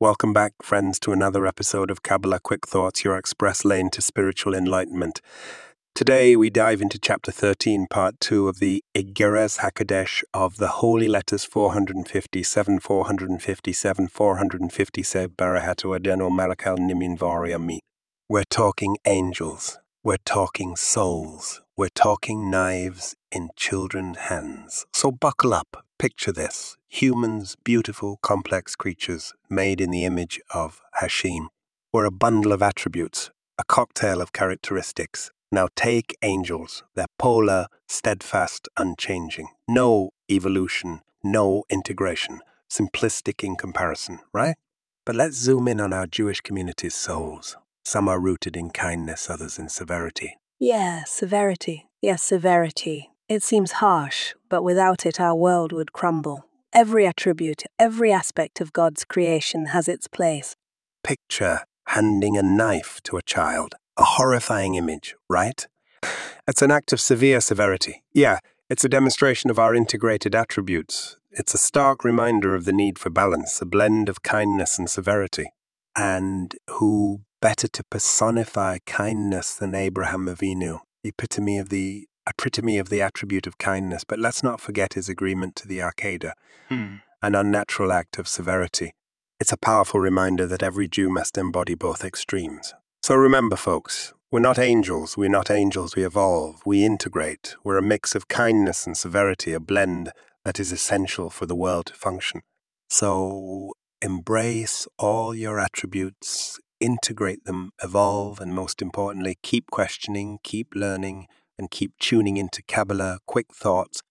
Welcome back, friends, to another episode of Kabbalah Quick Thoughts, your express lane to spiritual enlightenment. Today we dive into chapter 13, part 2 of the Igeres HaKodesh of the Holy Letters 457, 457, 457, Barahatu Adeno Malakal Nimin Variami. We're talking angels. We're talking souls. We're talking knives in children's hands. So buckle up. Picture this humans, beautiful, complex creatures made in the image of Hashem. We're a bundle of attributes, a cocktail of characteristics. Now take angels. They're polar, steadfast, unchanging. No evolution, no integration. Simplistic in comparison, right? But let's zoom in on our Jewish community's souls. Some are rooted in kindness, others in severity. Yeah, severity. Yes, severity. It seems harsh, but without it, our world would crumble. Every attribute, every aspect of God's creation has its place. Picture handing a knife to a child. A horrifying image, right? It's an act of severe severity. Yeah, it's a demonstration of our integrated attributes. It's a stark reminder of the need for balance, a blend of kindness and severity. And who better to personify kindness than Abraham Avinu, epitome of the epitome of the attribute of kindness, but let's not forget his agreement to the Akedah, Hmm. an unnatural act of severity. It's a powerful reminder that every Jew must embody both extremes. So remember, folks, we're not angels, we're not angels, we evolve, we integrate, we're a mix of kindness and severity, a blend that is essential for the world to function. So embrace all your attributes, integrate them, evolve, and most importantly, keep questioning, keep learning, and keep tuning into Kabbalah Quick Thoughts.